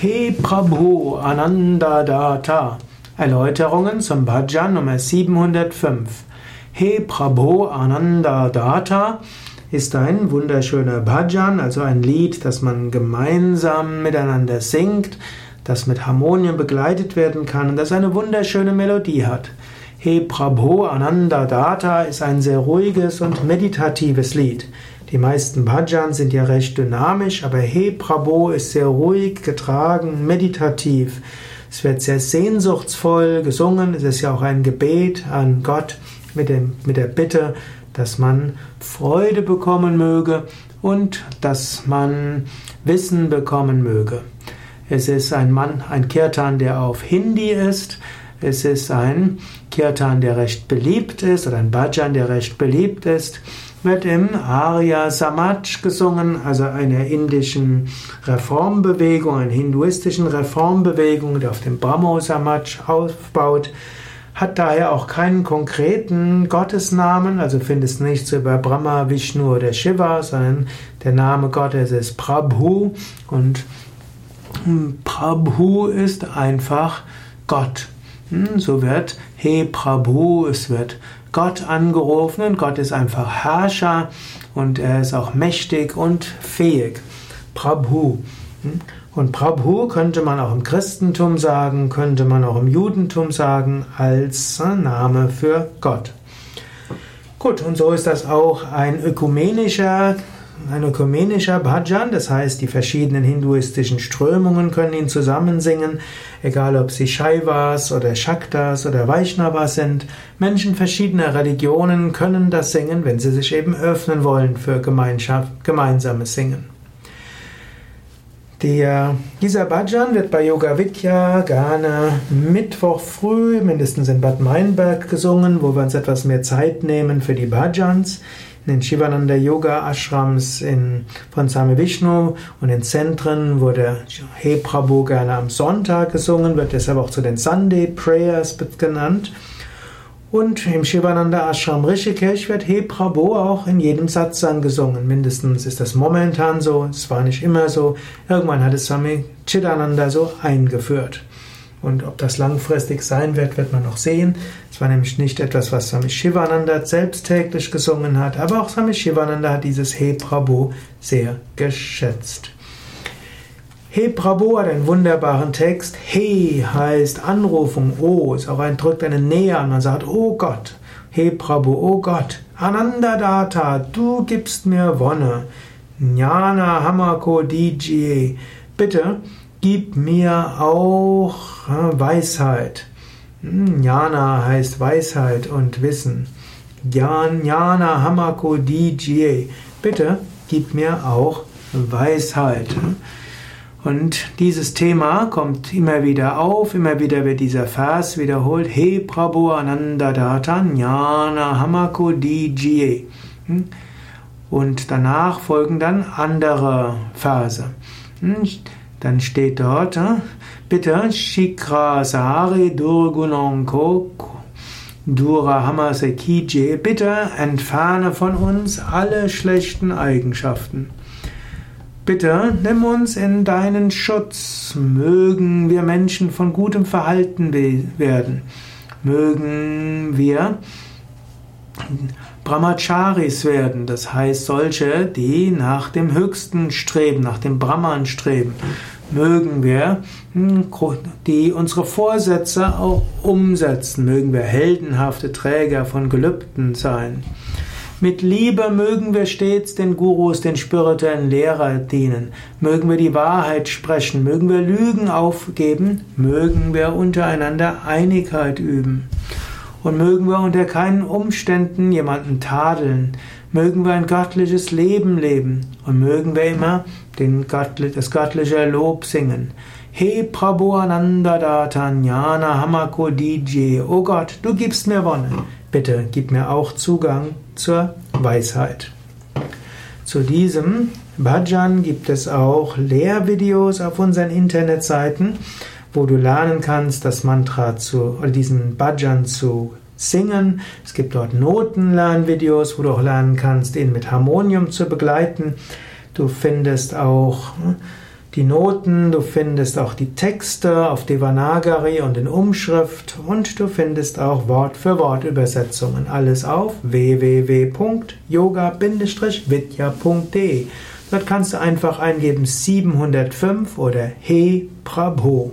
He Prabhu Ananda Data. Erläuterungen zum Bhajan Nummer 705. He Prabhu Ananda Data ist ein wunderschöner Bhajan, also ein Lied, das man gemeinsam miteinander singt, das mit Harmonien begleitet werden kann und das eine wunderschöne Melodie hat. He Prabhu Ananda Data ist ein sehr ruhiges und meditatives Lied. Die meisten Bhajans sind ja recht dynamisch, aber He Prabhu ist sehr ruhig, getragen, meditativ. Es wird sehr sehnsuchtsvoll gesungen. Es ist ja auch ein Gebet an Gott mit, dem, mit der Bitte, dass man Freude bekommen möge und dass man Wissen bekommen möge. Es ist ein Mann, ein Kirtan, der auf Hindi ist. Es ist ein Kirtan, der recht beliebt ist, oder ein Bhajan, der recht beliebt ist, wird im Arya Samaj gesungen, also einer indischen Reformbewegung, einer hinduistischen Reformbewegung, die auf dem Brahmo Samaj aufbaut, hat daher auch keinen konkreten Gottesnamen, also findest nichts über Brahma, Vishnu oder Shiva, sondern der Name Gottes ist Prabhu und Prabhu ist einfach Gott. Hm, so wird He Prabhu, es wird Gott angerufen und Gott ist einfach Herrscher und er ist auch mächtig und fähig. Prabhu. Hm, und Prabhu könnte man auch im Christentum sagen, könnte man auch im Judentum sagen, als Name für Gott. Gut, und so ist das auch ein ökumenischer ein ökumenischer Bhajan, das heißt, die verschiedenen hinduistischen Strömungen können ihn zusammensingen, egal ob sie Shaivas oder Shaktas oder Vaishnavas sind. Menschen verschiedener Religionen können das singen, wenn sie sich eben öffnen wollen für Gemeinschaft, gemeinsames Singen. Der, dieser Bhajan wird bei Yoga Vidya gerne Mittwoch früh, mindestens in Bad Meinberg, gesungen, wo wir uns etwas mehr Zeit nehmen für die Bhajans den Shivananda Yoga Ashrams in, von Same Vishnu und in Zentren wurde He Prabhu gerne am Sonntag gesungen, wird deshalb auch zu den Sunday Prayers genannt. Und im Shivananda Ashram Rishikesh wird He Prabhu auch in jedem Satsang gesungen. Mindestens ist das momentan so, es war nicht immer so. Irgendwann hat es Swami Chidananda so eingeführt. Und ob das langfristig sein wird, wird man noch sehen. Es war nämlich nicht etwas, was Swami Shivananda selbst täglich gesungen hat, aber auch Swami Shivananda hat dieses He Prabhu sehr geschätzt. He Prabhu hat einen wunderbaren Text. He heißt Anrufung, O, ist auch ein, drückt eine Nähe an. Man sagt, Oh Gott, He Prabhu, oh Gott, Ananda Data, du gibst mir Wonne. Jnana Hamako DJ, bitte gib mir auch Weisheit. Hm, Jnana heißt Weisheit und Wissen. Jnana Hamako DJ. Bitte gib mir auch Weisheit. Und dieses Thema kommt immer wieder auf, immer wieder wird dieser Vers wiederholt. He Prabhu Ananda Data Jnana Hamako DJ. Hm? Und danach folgen dann andere Verse. Hm? Dann steht dort, äh, bitte Shikra Sari Durgunonko Durahama Kije, bitte entferne von uns alle schlechten Eigenschaften. Bitte nimm uns in deinen Schutz, mögen wir Menschen von gutem Verhalten werden, mögen wir Brahmacharis werden, das heißt solche, die nach dem Höchsten streben, nach dem Brahman streben. Mögen wir, hm, die unsere Vorsätze auch umsetzen, mögen wir heldenhafte Träger von Gelübden sein. Mit Liebe mögen wir stets den Gurus, den spirituellen Lehrer dienen. Mögen wir die Wahrheit sprechen, mögen wir Lügen aufgeben, mögen wir untereinander Einigkeit üben. Und mögen wir unter keinen Umständen jemanden tadeln, mögen wir ein göttliches Leben leben und mögen wir immer den Göttli das göttliche Lob singen. He Prabhu Ananda Datanyana Hamako DJ, oh Gott, du gibst mir Wonne. Bitte gib mir auch Zugang zur Weisheit. Zu diesem Bhajan gibt es auch Lehrvideos auf unseren Internetseiten wo du lernen kannst, das Mantra zu, diesen Bhajan zu singen. Es gibt dort Notenlernvideos, wo du auch lernen kannst, ihn mit Harmonium zu begleiten. Du findest auch hm, die Noten, du findest auch die Texte auf Devanagari und in Umschrift und du findest auch Wort für Wort Übersetzungen. Alles auf www.yoga-vidya.de. Dort kannst du einfach eingeben 705 oder He Prabhu.